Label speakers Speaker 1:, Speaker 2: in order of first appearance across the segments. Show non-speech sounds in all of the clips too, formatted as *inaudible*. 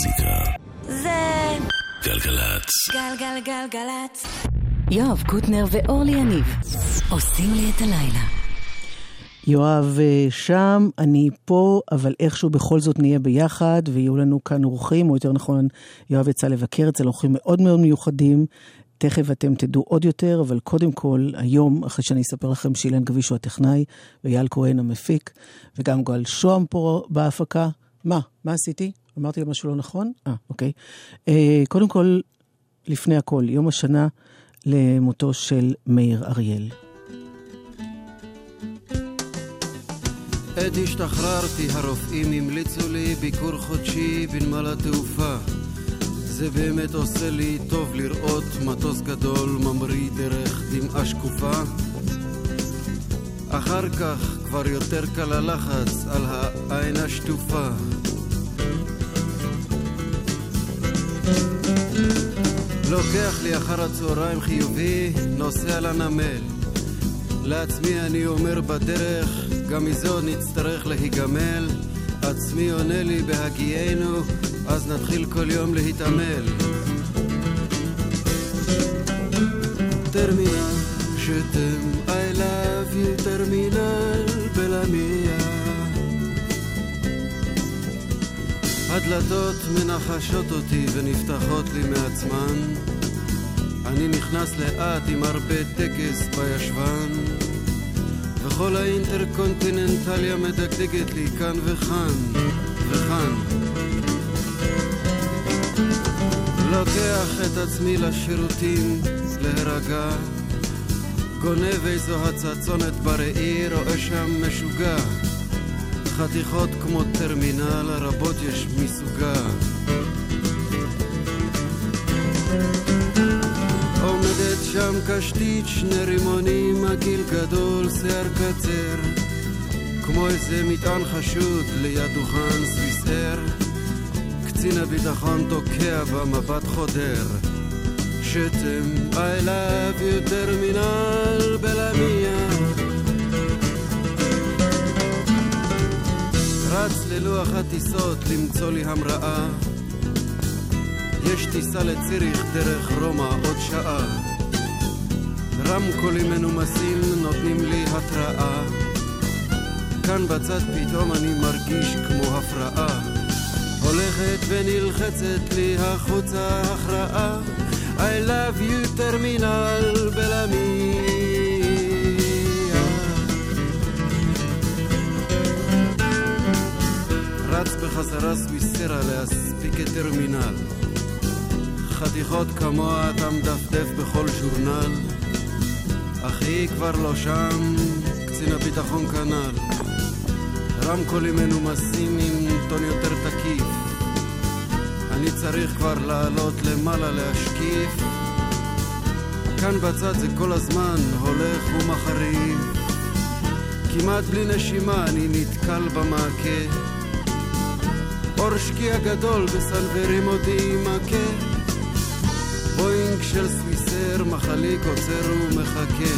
Speaker 1: המוזיקה.
Speaker 2: זה
Speaker 1: גלגלצ.
Speaker 2: גלגלגלגלצ.
Speaker 3: יואב קוטנר ואורלי יניב עושים לי את הלילה.
Speaker 4: יואב אה, שם, אני פה, אבל איכשהו בכל זאת נהיה ביחד, ויהיו לנו כאן אורחים, או יותר נכון, יואב יצא לבקר אצל אורחים מאוד מאוד מיוחדים. תכף אתם תדעו עוד יותר, אבל קודם כל, היום, אחרי שאני אספר לכם שאילן גביש הוא הטכנאי, ואייל כהן המפיק, וגם גואל שוהם פה בהפקה. מה? מה עשיתי? אמרתי משהו לא נכון? אה, אוקיי. אה, קודם כל, לפני הכל, יום השנה למותו של מאיר אריאל.
Speaker 5: עת השתחררתי, הרופאים המליצו לי ביקור חודשי בנמל התעופה. זה באמת עושה לי טוב לראות מטוס גדול ממריא דרך דמעה שקופה. אחר כך כבר יותר קל הלחץ על העין השטופה. לוקח לי אחר הצהריים חיובי, נוסע לנמל. לעצמי אני אומר בדרך, גם מזה עוד נצטרך להיגמל. עצמי עונה לי בהגיינו, אז נתחיל כל יום להתעמל. טרמינל, שתם, I love you, טרמינל בלמיה. הדלתות מנחשות אותי ונפתחות לי מעצמן. אני נכנס לאט עם הרבה טקס בישבן, וכל האינטרקונטיננטליה מדגדגת לי כאן וכאן, וכאן. לוקח את עצמי לשירותים להירגע, גונב איזו הצצונת בראי, רואה שם משוגע. חתיכות כמו טרמינל, רבות יש מסוגה. עומדת שם קשתית, שני רימונים, עגיל גדול, שיער קצר. כמו איזה מטען חשוד ליד דוכן סוויסר. קצין הביטחון תוקע במבט חודר. שתם, I love you טרמינל בלמיה. רץ ללוח הטיסות למצוא לי המראה. יש טיסה לציריך דרך רומא עוד שעה. רמקולים מנומסים נותנים לי התראה. כאן בצד פתאום אני מרגיש כמו הפרעה. הולכת ונלחצת לי החוצה הכרעה. I love you טרמינל בלמיה. רץ בחזרה סוויסרה להספיק את טרמינל. חתיכות כמוה אתה מדפדף בכל ז'ורנל. אך היא כבר לא שם, קצין הביטחון כנ"ל. רמקולים מנומסים עם טון יותר תקיף. אני צריך כבר לעלות למעלה להשקיף. כאן בצד זה כל הזמן הולך ומחריף. כמעט בלי נשימה אני נתקל במעקה. אור שקיע גדול בסנוורים אותי מכה. בואינג של סוויסר, מחליק עוצר ומחכה.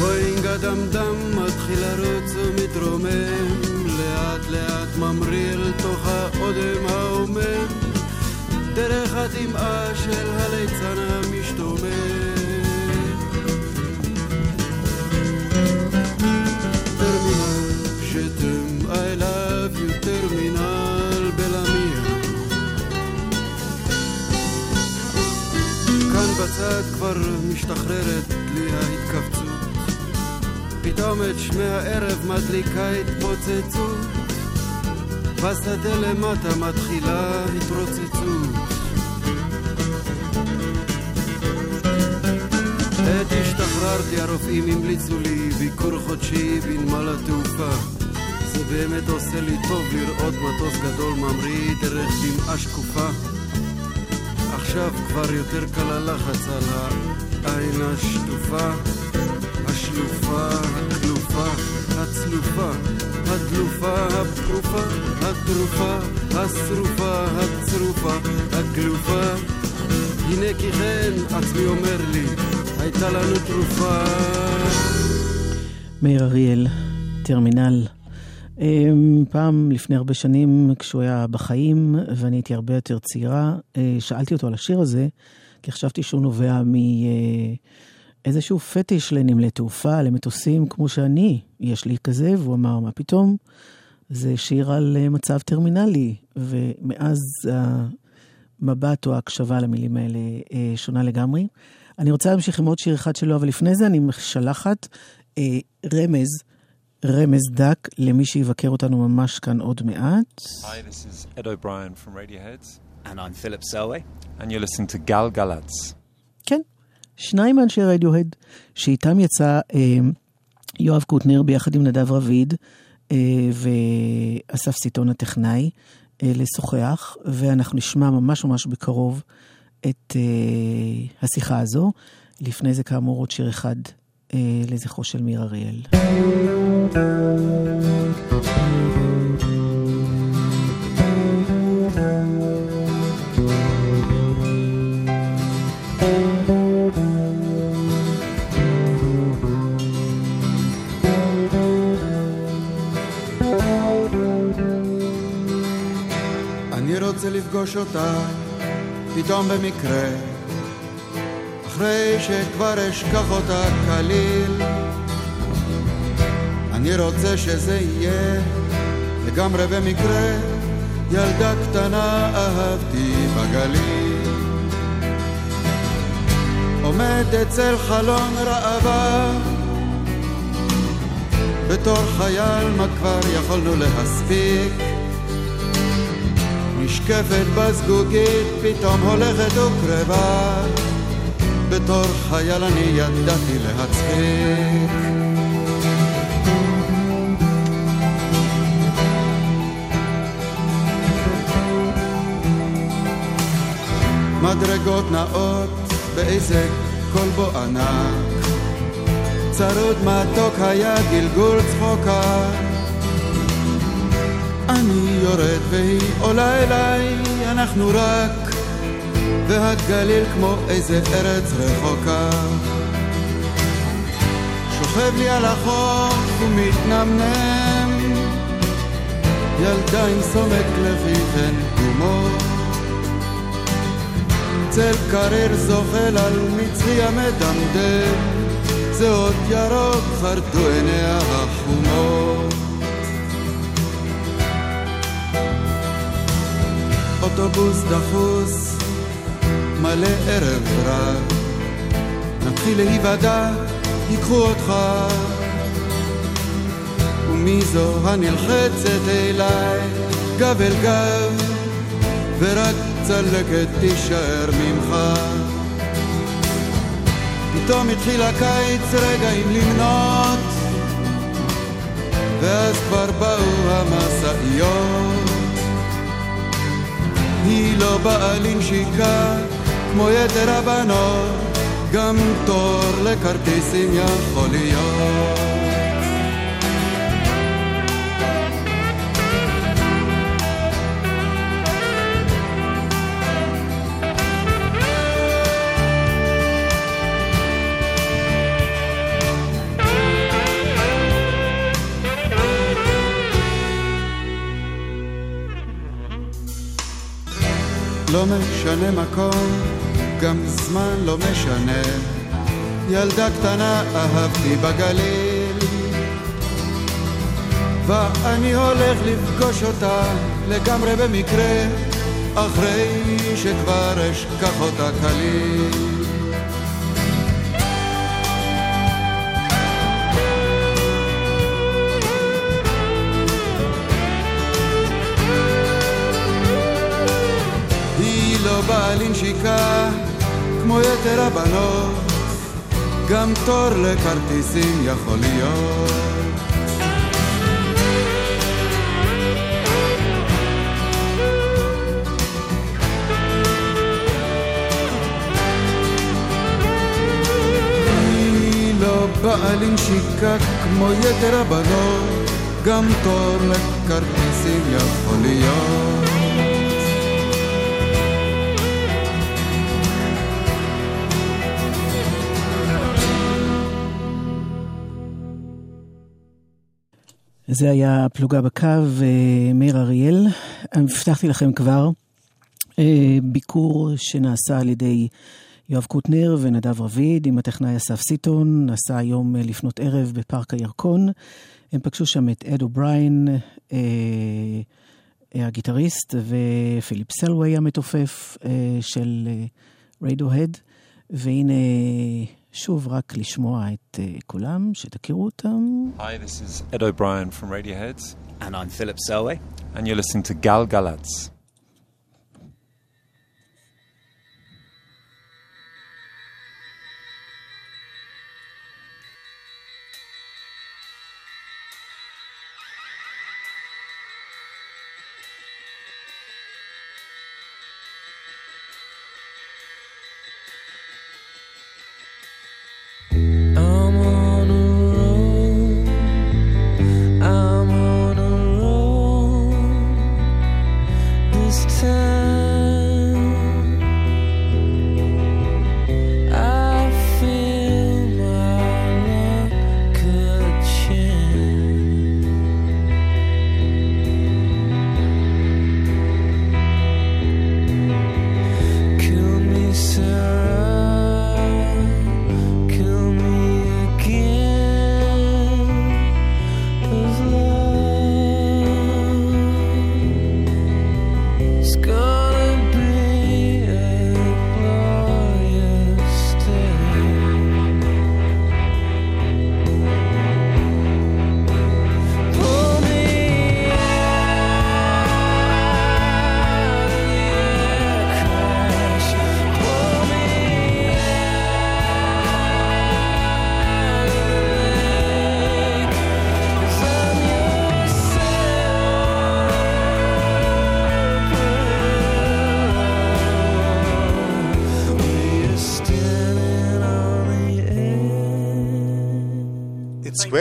Speaker 5: בואינג הדמדם מתחיל לרוץ ומתרומם, לאט לאט ממריא אל תוך האודם העומם, דרך הדמעה של הליצן המשתומם. בצד כבר משתחררת לי ההתכווצות. פתאום את שמי הערב מדליקה התפוצצות. בשדה למטה מתחילה התרוצצות. עת השתחררתי הרופאים המליצו לי ביקור חודשי בנמל התעופה. זה באמת עושה לי טוב לראות מטוס גדול ממריא דרך דמעה שקופה. עכשיו כבר יותר קל הלחץ על העין השטופה, השלופה, הכלופה, הצלופה, הדלופה, הפרופה, הטרופה, השרופה, הצרופה, הגלופה. הנה כי כן, עצמי אומר לי, הייתה לנו תרופה.
Speaker 4: מאיר אריאל, טרמינל פעם, לפני הרבה שנים, כשהוא היה בחיים, ואני הייתי הרבה יותר צעירה, אה, שאלתי אותו על השיר הזה, כי חשבתי שהוא נובע מאיזשהו פטיש לנמלי תעופה, למטוסים, כמו שאני, יש לי כזה, והוא אמר, מה פתאום? זה שיר על אה, מצב טרמינלי, ומאז המבט או ההקשבה למילים האלה אה, שונה לגמרי. אני רוצה להמשיך עם עוד שיר אחד שלו, אבל לפני זה אני משלחת אה, רמז, רמז דק למי שיבקר אותנו ממש כאן עוד מעט.
Speaker 1: Hi, this is Ed O'Brien from Radiohead,
Speaker 6: And I'm Philip Selway.
Speaker 1: and you're listening to Gal Galatz.
Speaker 4: כן, שניים מאנשי רדיוהד, שאיתם יצא אה, יואב קוטנר ביחד עם נדב רביד אה, ואסף סיטון הטכנאי אה, לשוחח, ואנחנו נשמע ממש ממש בקרוב את אה, השיחה הזו. לפני זה כאמור עוד שיר אחד אה, לזכרו של מיר אריאל.
Speaker 5: אני רוצה לפגוש אותה פתאום במקרה אחרי שכבר אשכח אותה כליל. אני רוצה שזה יהיה לגמרי במקרה. ילדה קטנה אהבתי בגליל. עומד אצל חלון ראווה. בתור חייל מה כבר יכולנו להספיק? נשקפת בזגוגית, פתאום הולכת וקרבה. בתור חייל אני ידעתי להצחיק. מדרגות נאות באיזה כלבו ענק. צרוד מתוק היה גלגול צחוקה. אני יורד והיא עולה אליי, אנחנו רק, והגליל כמו איזה ארץ רחוקה. שוכב לי על החוף ומתנמנם, ילדה עם סומק לחיכן גומות. צל קריר זוחל על מצרי המדמדם, זה עוד ירוק חרדו עיניה החומות. אוטובוס דחוס, מלא ערב רב. נתחיל להיוודע, ייקחו אותך. ומי זו הנלחצת אליי, גב אל גב, ורק צלקת תישאר ממך. פתאום התחיל הקיץ רגעים למנות, ואז כבר באו המשאיות. היא לא באה לנשיקה כמו יתר הבנות, גם תור לכרטיסים יכול להיות. לא משנה מקום, גם זמן לא משנה. ילדה קטנה אהבתי בגליל, ואני הולך לפגוש אותה לגמרי במקרה, אחרי שכבר אשכח אותה כליל. לנשיקה כמו יתר הבנות, גם תור לכרטיסים יכול להיות. לא באה לנשיקה כמו יתר הבנות, גם תור לכרטיסים יכול להיות.
Speaker 4: זה היה פלוגה בקו, אה, מאיר אריאל. הבטחתי לכם כבר אה, ביקור שנעשה על ידי יואב קוטנר ונדב רביד עם הטכנאי אסף סיטון, נעשה היום אה, לפנות ערב בפארק הירקון. הם פגשו שם את אד אובריין, הגיטריסט, ופיליפ סלווי המתופף של ריידו-הד, והנה שוב רק לשמוע את קולם, שתכירו אותם.
Speaker 1: Hi, this is Ed O'Brien from Radiohead.
Speaker 6: And I'm Philip Selway.
Speaker 1: And you're listening to Gal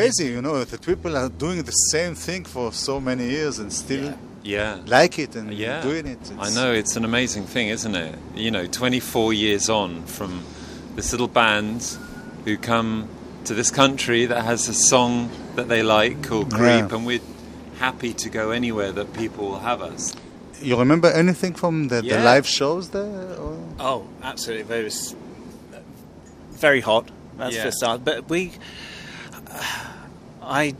Speaker 7: crazy, you know, that people are doing the same thing for so many years and still
Speaker 1: yeah.
Speaker 7: like it and
Speaker 1: yeah.
Speaker 7: doing it.
Speaker 1: It's I know, it's an amazing thing, isn't it? You know, 24 years on from this little band who come to this country that has a song that they like called Creep, yeah. and we're happy to go anywhere that people will have us.
Speaker 7: You remember anything from the,
Speaker 1: yeah.
Speaker 7: the live shows there? Or?
Speaker 6: Oh, absolutely. It was very hot. That's yeah. for start. But we I,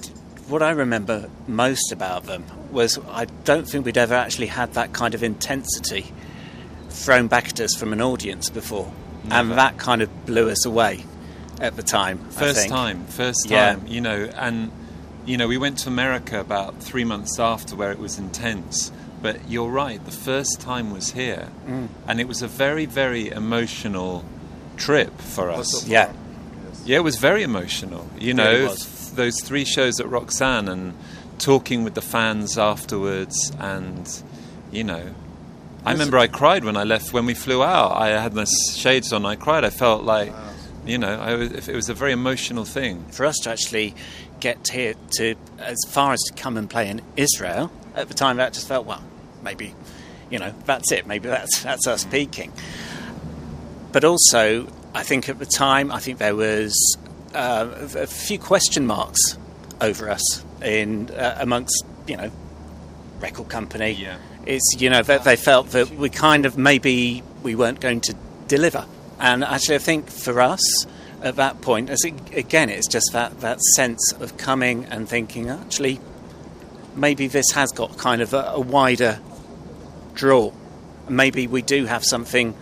Speaker 6: what I remember most about them was I don't think we'd ever actually had that kind of intensity thrown back at us from an audience before, Never. and that kind of blew us away at the time.
Speaker 1: First time, first time, yeah. you know, and you know we went to America about three months after where it was intense. But you're right, the first time was here, mm. and it was a very, very emotional trip for us.
Speaker 6: Yeah.
Speaker 1: Yeah, it was very emotional. You know, those three shows at Roxanne and talking with the fans afterwards, and you know, I remember I cried when I left when we flew out. I had my shades on. I cried. I felt like, you know, I was, it was a very emotional thing
Speaker 6: for us to actually get here to as far as to come and play in Israel. At the time, that just felt well, maybe, you know, that's it. Maybe that's that's us mm. peaking. But also, I think at the time, I think there was uh, a few question marks over us in uh, amongst you know record company.
Speaker 1: Yeah.
Speaker 6: It's you know that they felt that we kind of maybe we weren't going to deliver, and actually I think for us at that point, as it, again, it's just that that sense of coming and thinking actually maybe this has got kind of a, a wider draw. Maybe we do have something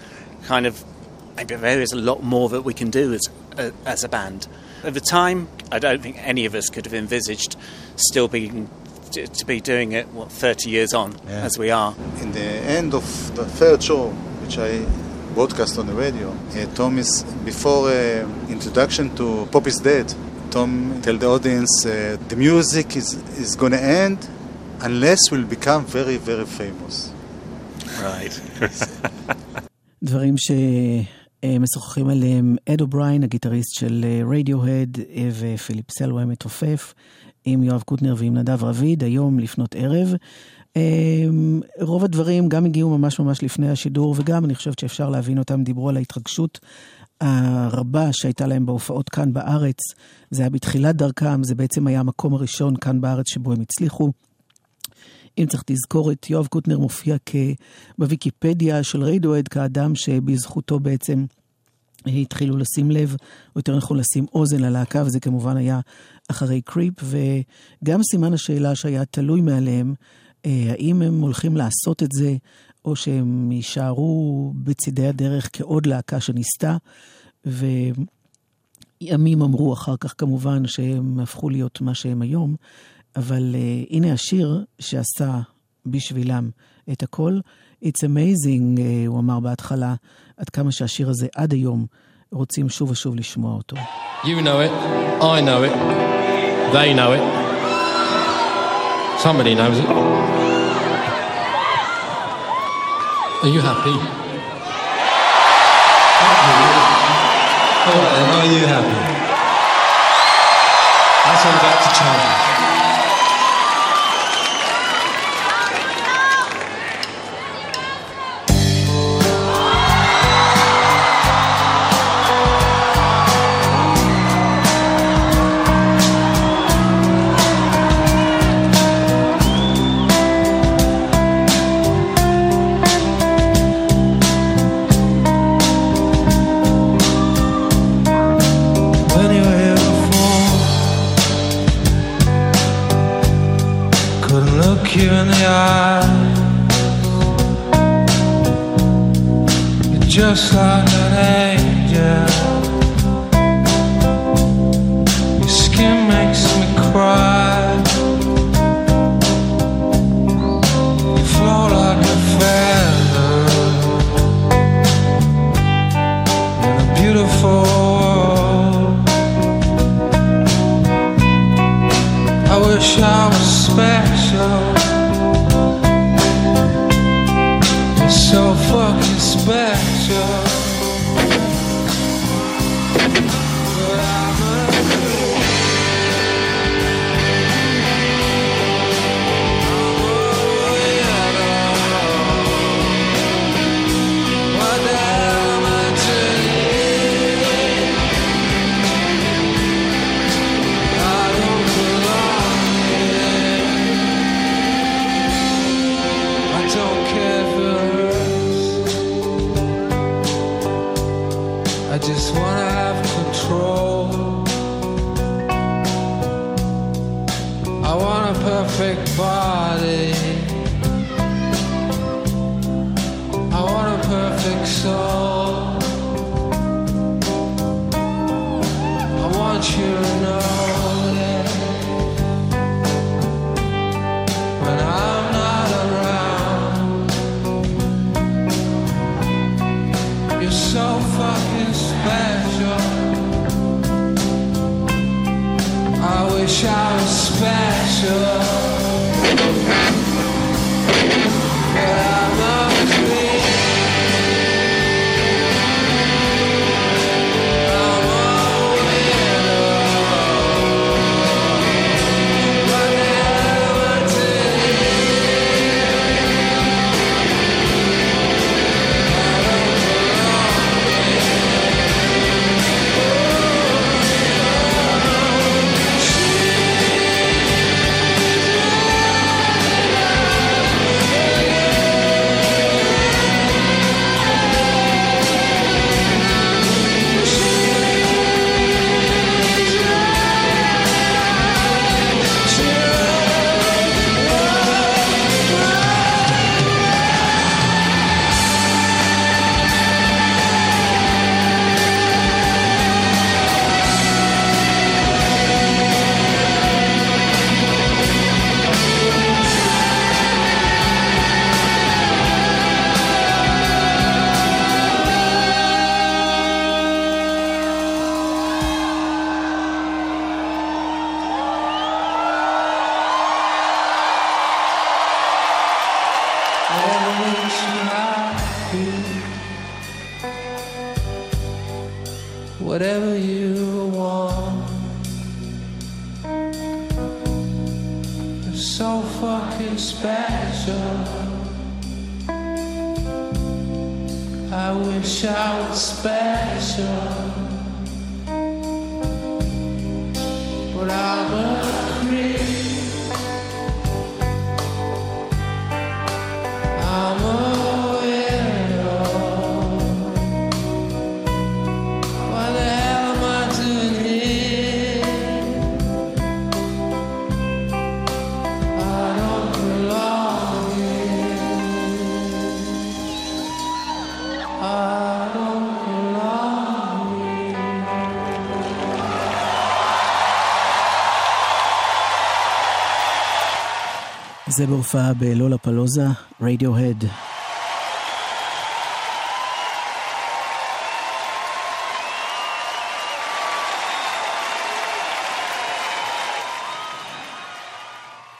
Speaker 6: kind of maybe there is a lot more that we can do as uh, as a band. At the time, I don't think any of us could have envisaged still being to be doing it what 30 years on yeah. as we are.
Speaker 7: In the end of the third show, which I broadcast on the radio, uh, Tom is before uh, introduction to Pop is Dead. Tom tell the audience uh, the music is is going to end unless we'll become very very famous.
Speaker 6: Right. *laughs* *laughs*
Speaker 4: דברים ש... משוחחים עליהם אד אובריין, הגיטריסט של רדיוהד, ופיליפ סלווי המתופף, עם יואב קוטנר ועם נדב רביד, היום לפנות ערב. רוב הדברים גם הגיעו ממש ממש לפני השידור, וגם אני חושבת שאפשר להבין אותם, דיברו על ההתרגשות הרבה שהייתה להם בהופעות כאן בארץ. זה היה בתחילת דרכם, זה בעצם היה המקום הראשון כאן בארץ שבו הם הצליחו. אם צריך תזכורת, יואב קוטנר מופיע בוויקיפדיה של ריידואד כאדם שבזכותו בעצם התחילו לשים לב, או יותר נכון לשים אוזן ללהקה, וזה כמובן היה אחרי קריפ, וגם סימן השאלה שהיה תלוי מעליהם, אה, האם הם הולכים לעשות את זה, או שהם יישארו בצידי הדרך כעוד להקה שניסתה, וימים אמרו אחר כך כמובן שהם הפכו להיות מה שהם היום, אבל uh, הנה השיר שעשה בשבילם את הכל. It's amazing, uh, הוא אמר בהתחלה, עד כמה שהשיר הזה עד היום רוצים שוב ושוב לשמוע אותו.
Speaker 8: You know it, I know it, they know it, somebody knows it. Are you happy? Are you happy? That's all about to change. Wish I was special. You're so fucking special. body. I want a perfect soul. I want you to know that when I'm not around, you're so fucking special. I wish I was special.
Speaker 4: זה בהופעה בלולה פלוזה, רדיוהד.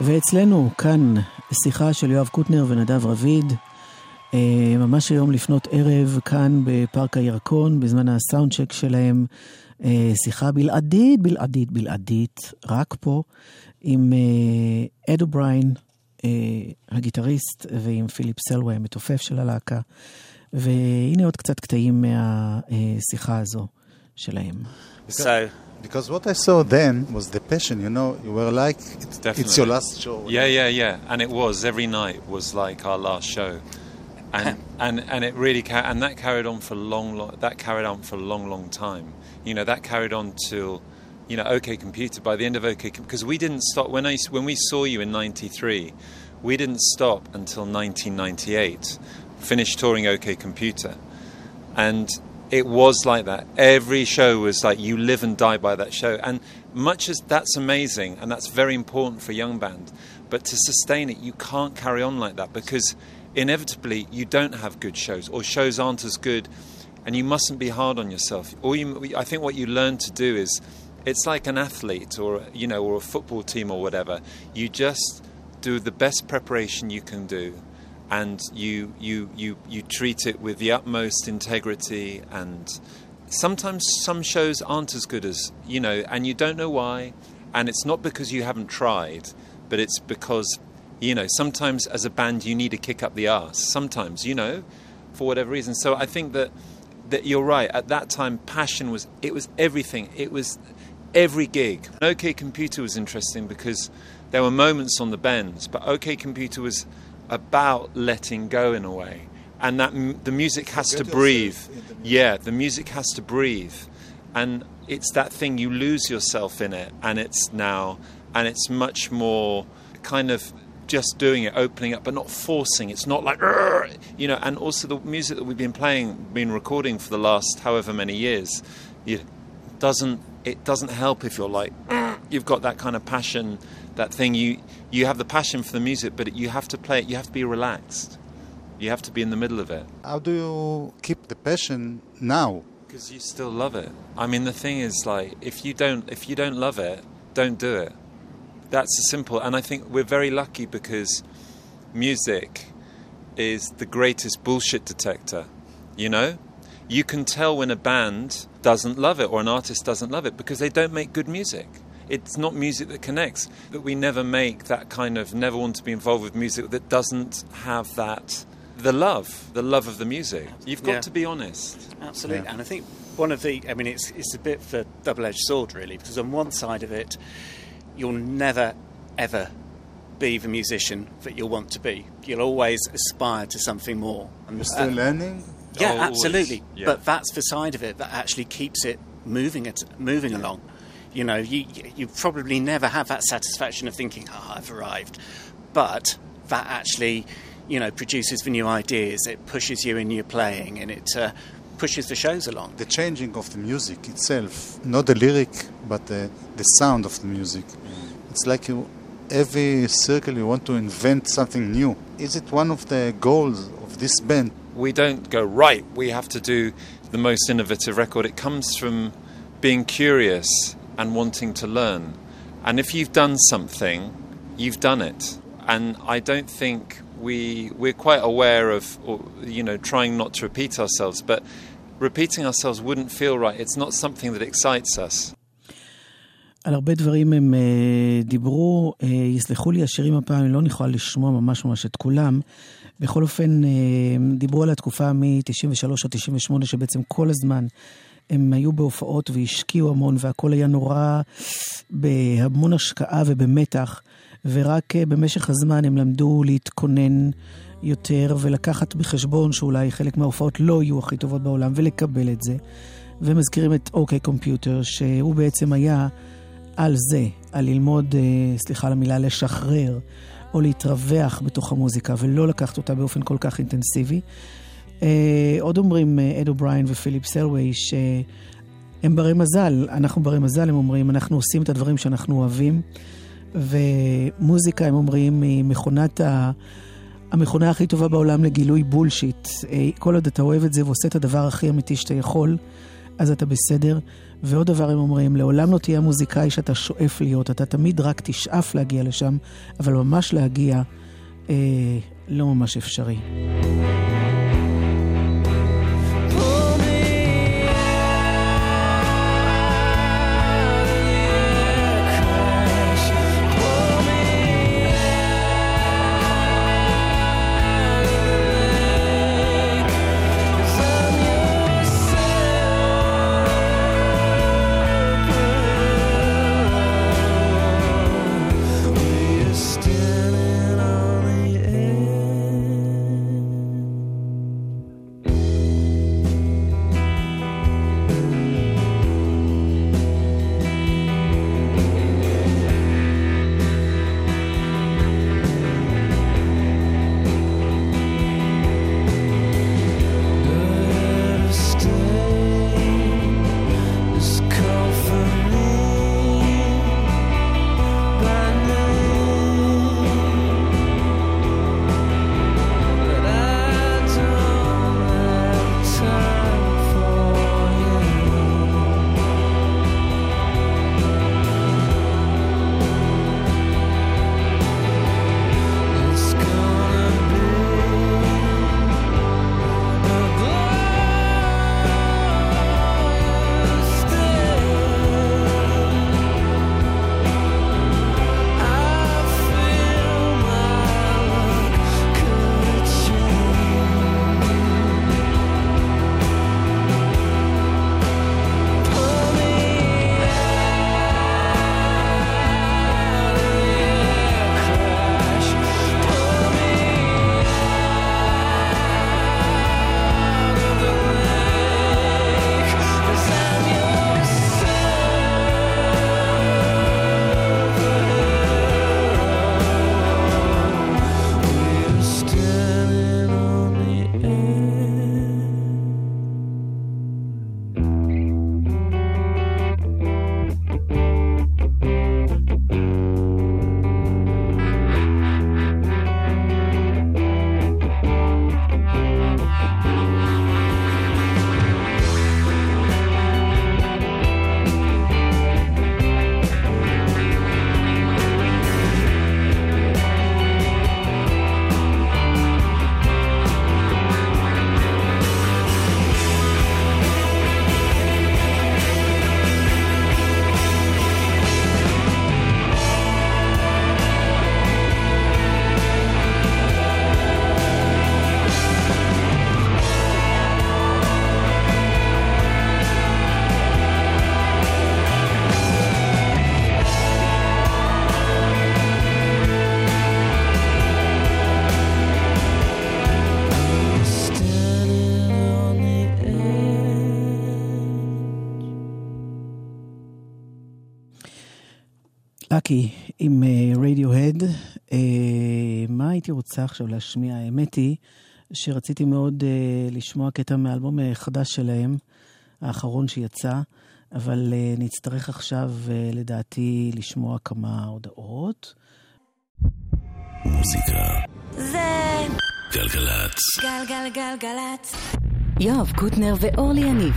Speaker 4: ואצלנו, כאן, שיחה של יואב קוטנר ונדב רביד, אה, ממש היום לפנות ערב, כאן בפארק הירקון, בזמן הסאונד צ'ק שלהם, אה, שיחה בלעדית, בלעדית, בלעדית, רק פה, עם אה, אד אובריין, אה, הגיטריסט, ועם פיליפ סלווי, המתופף של הלהקה. והנה עוד קצת קטעים מהשיחה הזו שלהם.
Speaker 7: Because what I saw then was the passion, you know, you were like, it's, it's your last show.
Speaker 1: Yeah, yeah, yeah. And it was every night was like our last show, and and and it really ca- and that carried on for long, long that carried on for a long, long time. You know, that carried on till you know OK Computer. By the end of OK, because we didn't stop when I when we saw you in '93, we didn't stop until 1998. Finished touring OK Computer, and it was like that. Every show was like you live and die by that show. And much as that's amazing and that's very important for a young band, but to sustain it, you can't carry on like that because inevitably you don't have good shows or shows aren't as good, and you mustn't be hard on yourself. All you, I think what you learn to do is, it's like an athlete or you know or a football team or whatever. You just do the best preparation you can do and you you you you treat it with the utmost integrity and sometimes some shows aren't as good as you know and you don't know why. And it's not because you haven't tried but it's because you know sometimes as a band you need to kick up the arse sometimes you know for whatever reason. So i think that that you're right. At that time passion was it was everything. It was every gig. Ok computer was interesting because there were moments on the bends but ok computer was about letting go in a way. And that m- the music has to breathe.
Speaker 7: The
Speaker 1: yeah the music has to breathe. And it's that thing you lose yourself in it and it's now and it's much more kind of just doing it opening up but not forcing. It's not like you know and also the music that we've been playing been recording for the last however many years it doesn't it doesn't help if you're like you've got that kind of passion that thing you you have the passion for the music but you have to play it you have to be relaxed you have to be in the middle of it
Speaker 7: How do you keep the passion now?
Speaker 1: because you still love it. I mean, the thing is, like, if you don't, if you don't love it, don't do it. That's simple. And I think we're very lucky because music is the greatest bullshit detector. You know, you can tell when a band doesn't love it or an artist doesn't love it because they don't make good music. It's not music that connects. But we never make that kind of never want to be involved with music that doesn't have that the love, the love of the music. You've got
Speaker 6: Yeah.
Speaker 1: to be honest.
Speaker 6: Absolutely,
Speaker 7: Yeah.
Speaker 6: and I think one of the, I mean, it's it's a bit of a double-edged sword, really, because on one side of it, you'll never ever be the musician that you'll want to be. You'll always aspire to something more.
Speaker 7: You're still
Speaker 6: Uh,
Speaker 7: learning?
Speaker 6: Yeah,
Speaker 1: Always,
Speaker 6: absolutely.
Speaker 1: yeah.
Speaker 6: But that's the side of it that actually keeps it moving it moving along. You know, you you probably never have that satisfaction of thinking, "Oh, I've arrived," but that actually, you know, produces the new ideas. It pushes you in your playing, and it uh, pushes the shows along.
Speaker 7: The changing of the music itself, not the lyric, but the, the sound of the music. It's like you, every circle you want to invent something new. Is it one of the goals of this band?
Speaker 1: We don't go right we have to do the most innovative record it comes from being curious and wanting to learn and if you've done something you've done it and i don't think we we're quite aware of or, you know trying not to repeat ourselves but repeating ourselves wouldn't feel right it's not something that excites us
Speaker 4: על הרבה דברים הם uh, דיברו, uh, יסלחו לי השירים הפעם, אני לא נוכל לשמוע ממש ממש את כולם. בכל אופן, uh, דיברו על התקופה מ-93 עד 98, שבעצם כל הזמן הם היו בהופעות והשקיעו המון, והכל היה נורא בהמון השקעה ובמתח, ורק uh, במשך הזמן הם למדו להתכונן יותר ולקחת בחשבון שאולי חלק מההופעות לא יהיו הכי טובות בעולם ולקבל את זה. ומזכירים את OK Computer, שהוא בעצם היה על זה, על ללמוד, אה, סליחה על המילה, לשחרר, או להתרווח בתוך המוזיקה, ולא לקחת אותה באופן כל כך אינטנסיבי. אה, עוד אומרים אד אובריין ופיליפ סלווי, שהם ברי מזל, אנחנו ברי מזל, הם אומרים, אנחנו עושים את הדברים שאנחנו אוהבים, ומוזיקה, הם אומרים, היא מכונת ה... המכונה הכי טובה בעולם לגילוי בולשיט. כל עוד אתה אוהב את זה ועושה את הדבר הכי אמיתי שאתה יכול, אז אתה בסדר. ועוד דבר הם אומרים, לעולם לא תהיה מוזיקאי שאתה שואף להיות, אתה תמיד רק תשאף להגיע לשם, אבל ממש להגיע אה, לא ממש אפשרי. לקי עם רדיוהד. Uh, uh, מה הייתי רוצה עכשיו להשמיע? האמת היא שרציתי מאוד uh, לשמוע קטע מאלבום חדש שלהם, האחרון שיצא, אבל uh, נצטרך עכשיו, uh, לדעתי, לשמוע כמה הודעות.
Speaker 2: מוזיקה זה גלגלצ. גלגלגלגלצ.
Speaker 3: יואב קוטנר ואורלי יניב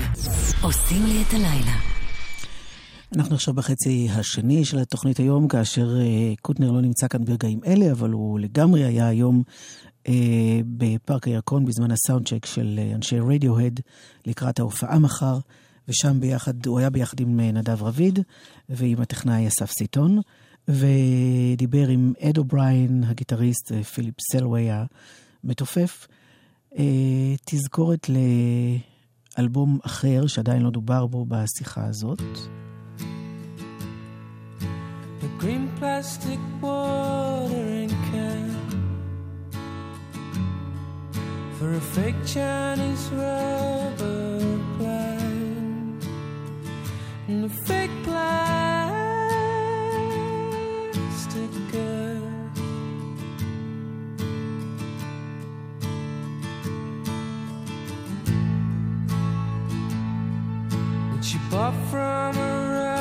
Speaker 3: עושים לי את הלילה.
Speaker 4: אנחנו עכשיו בחצי השני של התוכנית היום, כאשר אה, קוטנר לא נמצא כאן ברגעים אלה, אבל הוא לגמרי היה היום אה, בפארק הירקון בזמן הסאונדצ'ק של אה, אנשי רדיוהד לקראת ההופעה מחר,
Speaker 8: ושם ביחד, הוא היה ביחד עם נדב רביד ועם הטכנאי אסף סיטון, ודיבר עם אד אובריין, הגיטריסט, פיליפ סלווי המתופף. תזכורת לאלבום אחר שעדיין לא דובר בו בשיחה הזאת. Green plastic watering can for a fake Chinese rubber plant and a fake plastic girl. And she bought from a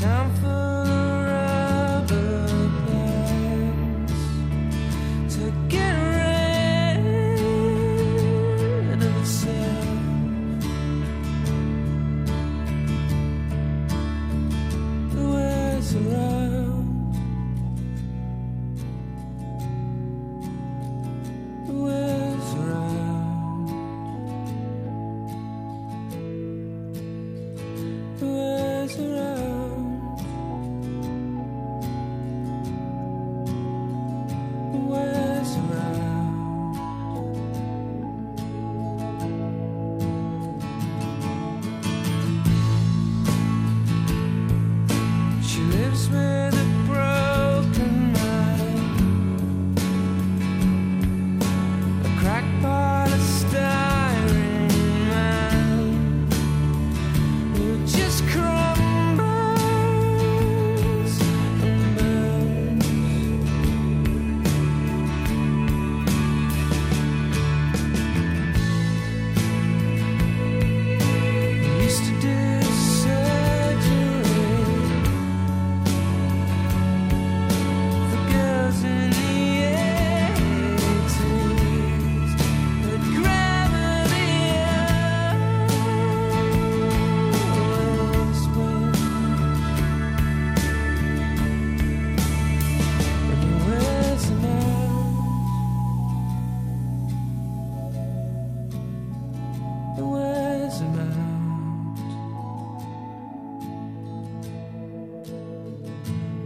Speaker 8: time for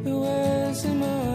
Speaker 8: the words in my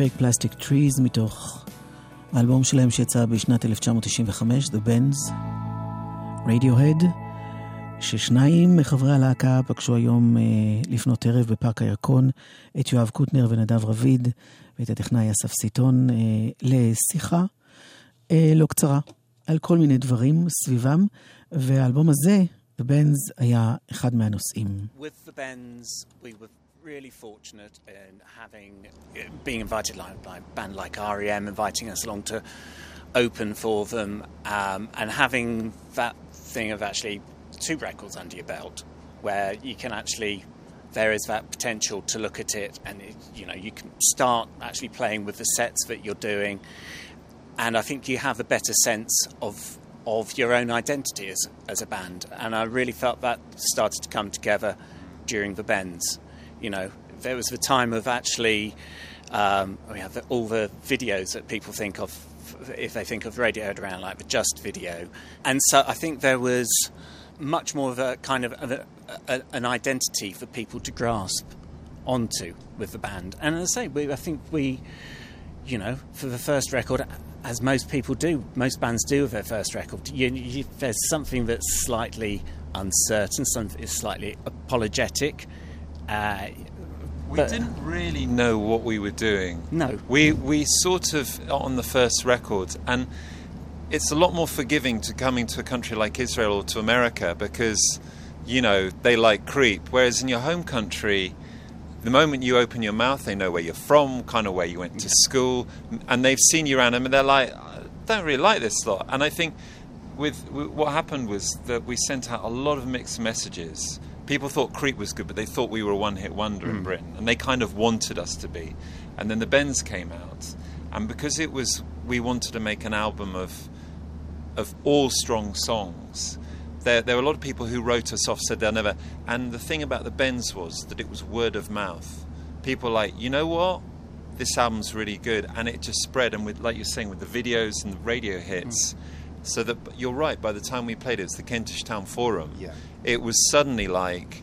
Speaker 8: Fake Plastic Trees מתוך האלבום שלהם שיצא בשנת 1995, The Bends.
Speaker 4: רדיוהד, ששניים מחברי הלהקה פגשו היום אה, לפנות ערב בפארק הירקון את יואב קוטנר ונדב רביד ואת הטכנאי אסף סיטון אה, לשיחה אה, לא קצרה על כל מיני דברים סביבם, והאלבום הזה, The Bends, היה אחד מהנושאים.
Speaker 6: With The Bends, we were really fortunate in having being invited by, by a band like REM, inviting us along to open for them, um, and having that thing of actually two records under your belt, where you can actually there is that potential to look at it, and it, you know you can start actually playing with the sets that you're doing, and I think you have a better sense of of your own identity as as a band, and I really felt that started to come together during the bends. You know, there was the time of actually. Um, we have the, all the videos that people think of if they think of Radiohead around, like the Just video. And so I think there was much more of a kind of, of a, a, an identity for people to grasp onto with the band. And as I say, we, I think we, you know, for the first record, as most people do, most bands do with their first record, you, you, there's something that's slightly uncertain, something is slightly apologetic. Uh,
Speaker 1: we but, didn't really know what we were doing.
Speaker 6: No.
Speaker 1: We we sort of on the first record and it's a lot more forgiving to coming to a country like Israel or to America because you know they like creep whereas in your home country the moment you open your mouth they know where you're from kind of where you went to school and they've seen you around them and they're like I don't really like this lot and I think with, with what happened was that we sent out a lot of mixed messages people thought Creep was good, but they thought we were a one hit wonder mm. in Britain, and they kind of wanted us to be. And then the Bends came out, and because it was, we wanted to make an album of of all strong songs. There, there were a lot of people who wrote us off, said they'll never. And the thing about the Bends was that it was word of mouth. People like, you know what? This album's really good, and it just spread. And with, like you're saying, with the videos and the radio hits. Mm so that you're right. By the time we played it, it's the Kentish Town Forum.
Speaker 9: Yeah.
Speaker 1: It was suddenly like,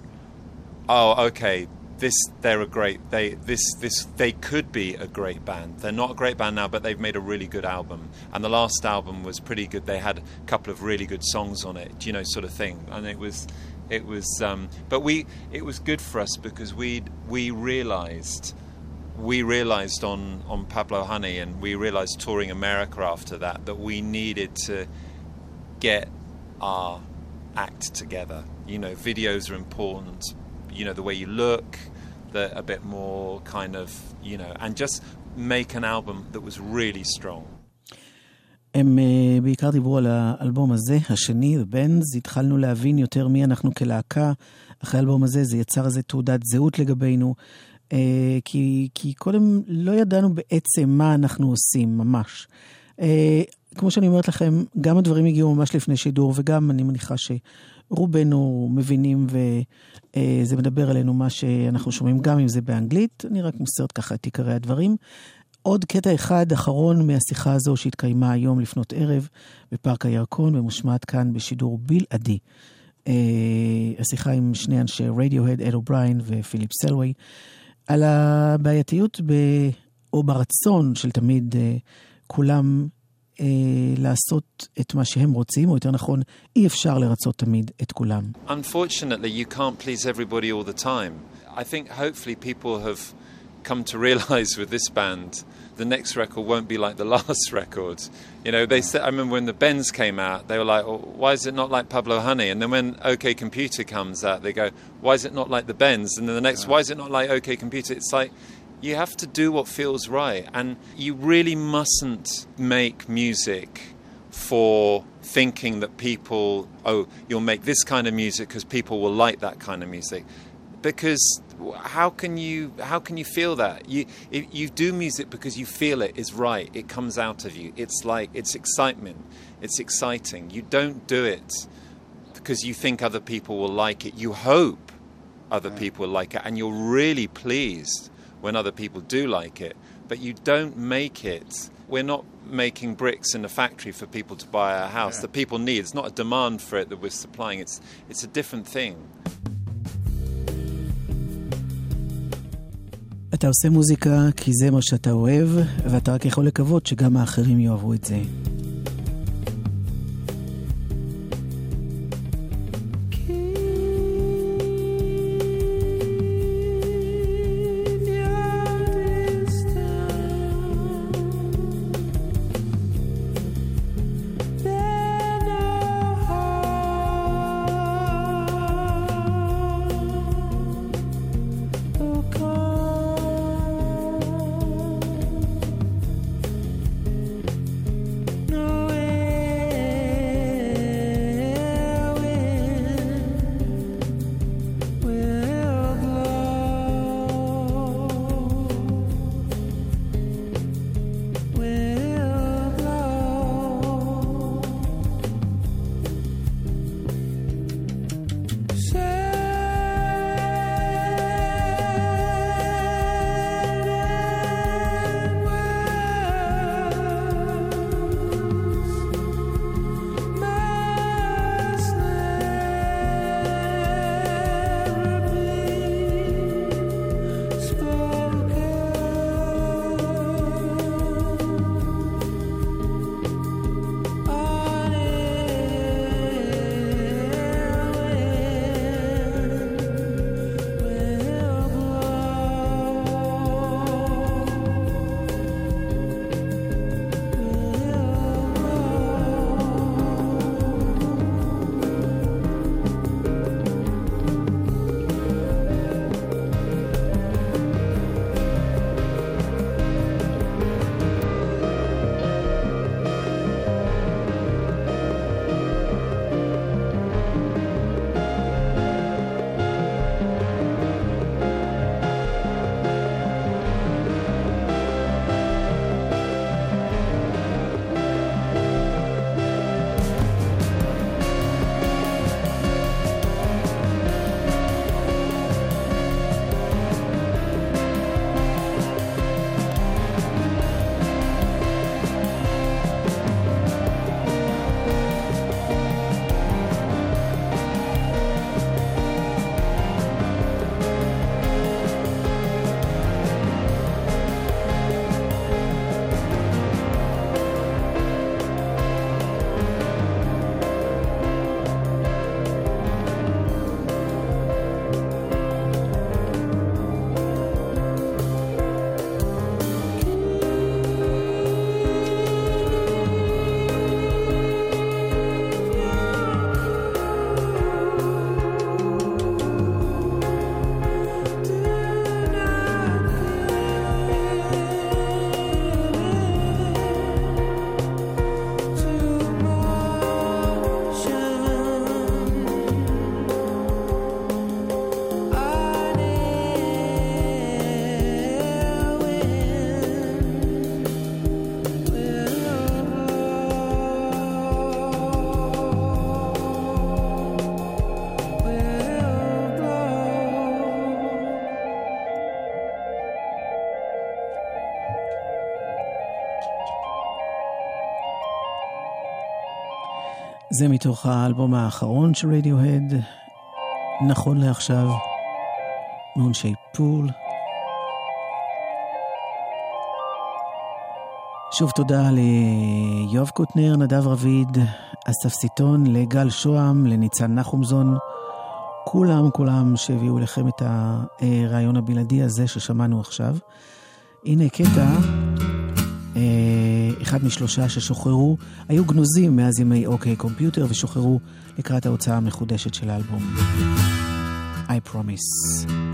Speaker 1: oh, okay, this they're a great they this this they could be a great band. They're not a great band now, but they've made a really good album. And the last album was pretty good. They had a couple of really good songs on it, you know, sort of thing. And it was it was um, but we it was good for us because we we realized we realized on, on Pablo Honey and we realized touring America after that that we needed to get our act together. You know, videos are important, you know, the way you look, the, a bit more kind of, you know, and just make an album that was really strong.
Speaker 4: הם uh, בעיקר דיברו על האלבום הזה, השני, Bands. התחלנו להבין יותר מי אנחנו כלהקה. אחרי האלבום הזה זה יצר איזה תעודת זהות לגבינו. אה, כי, כי קודם לא ידענו בעצם מה אנחנו עושים, ממש. אה, כמו שאני אומרת לכם, גם הדברים הגיעו ממש לפני שידור, וגם אני מניחה שרובנו מבינים וזה מדבר עלינו מה שאנחנו שומעים, גם אם זה באנגלית. אני רק מוסרת ככה את עיקרי הדברים. עוד קטע אחד אחרון מהשיחה הזו שהתקיימה היום לפנות ערב בפארק הירקון ומושמעת כאן בשידור בלעדי. אה, השיחה עם שני אנשי רדיוהד, אד אובריין ופיליפ סלווי. על הבעייתיות ב... או ברצון של תמיד uh, כולם uh, לעשות את מה שהם רוצים, או יותר נכון, אי אפשר לרצות תמיד את כולם.
Speaker 1: Unfortunately, you can't please everybody all the time. I think hopefully people have come to realize with this band the next record won't be like the *laughs* last record. You know, they said, I remember when the Bends came out, they were like, well, why is it not like Pablo Honey? And then when OK Computer comes out, they go, why is it not like the Bends? And then the next, yeah. why is it not like OK Computer? It's like, you have to do what feels right. And you really mustn't make music for thinking that people, oh, you'll make this kind of music because people will like that kind of music. Because how can you how can you feel that? You you do music because you feel it is right it comes out of you. It's like it's excitement. It's exciting. You don't do it because you think other people will like it. You hope other people will like it and you're really pleased when other people do like it but you don't make it. We're not making bricks in a factory for people to buy a house. Yeah. that people need it's not a demand for it that we're supplying. It's it's a different thing
Speaker 4: אתה עושה מוזיקה כי זה מה שאתה אוהב, ואתה רק יכול לקוות שגם האחרים יאהבו את זה.
Speaker 8: זה מתוך האלבום האחרון של רדיוהד, נכון לעכשיו, מונשי פול. שוב תודה ליואב קוטנר, נדב רביד, אסף סיטון, לגל שוהם, לניצן נחומזון, כולם כולם שהביאו לכם את הרעיון הבלעדי הזה ששמענו עכשיו. הנה קטע, אה, אחד משלושה ששוחררו, היו גנוזים מאז ימי אוקיי קומפיוטר ושוחררו לקראת ההוצאה המחודשת של האלבום. I promise.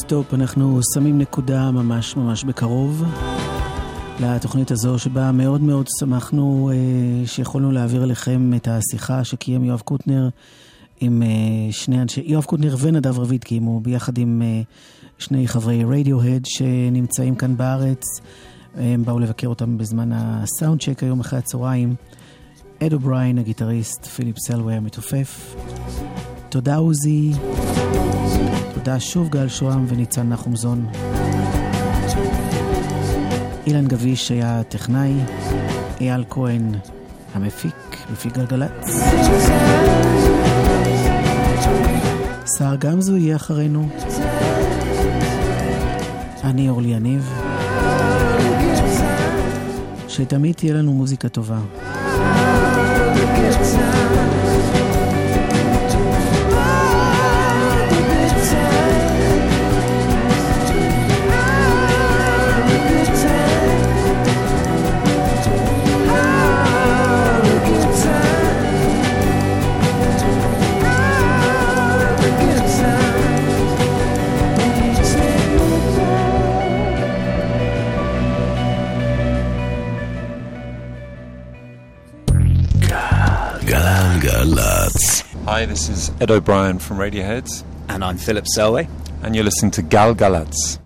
Speaker 4: סטופ, אנחנו שמים נקודה ממש ממש בקרוב לתוכנית הזו, שבה מאוד מאוד שמחנו אה, שיכולנו להעביר אליכם את השיחה שקיים יואב קוטנר עם אה, שני אנשי, יואב קוטנר ונדב רביד קיימו ביחד עם אה, שני חברי רדיוהד שנמצאים כאן בארץ. הם באו לבקר אותם בזמן הסאונד צ'ק היום אחרי הצהריים. אד אובריין הגיטריסט, פיליפ סלווי המתופף. תודה עוזי. תודה שוב גל שוהם וניצן נחומזון. אילן גביש היה הטכנאי, אייל כהן המפיק, מפיק גלגלצ. סער גמזו יהיה אחרינו. אני אורלי יניב. שתמיד תהיה לנו מוזיקה טובה.
Speaker 1: Hi, this is Ed O'Brien from Radiohead.
Speaker 6: And I'm Philip Selway.
Speaker 1: And you're listening to Gal Galats.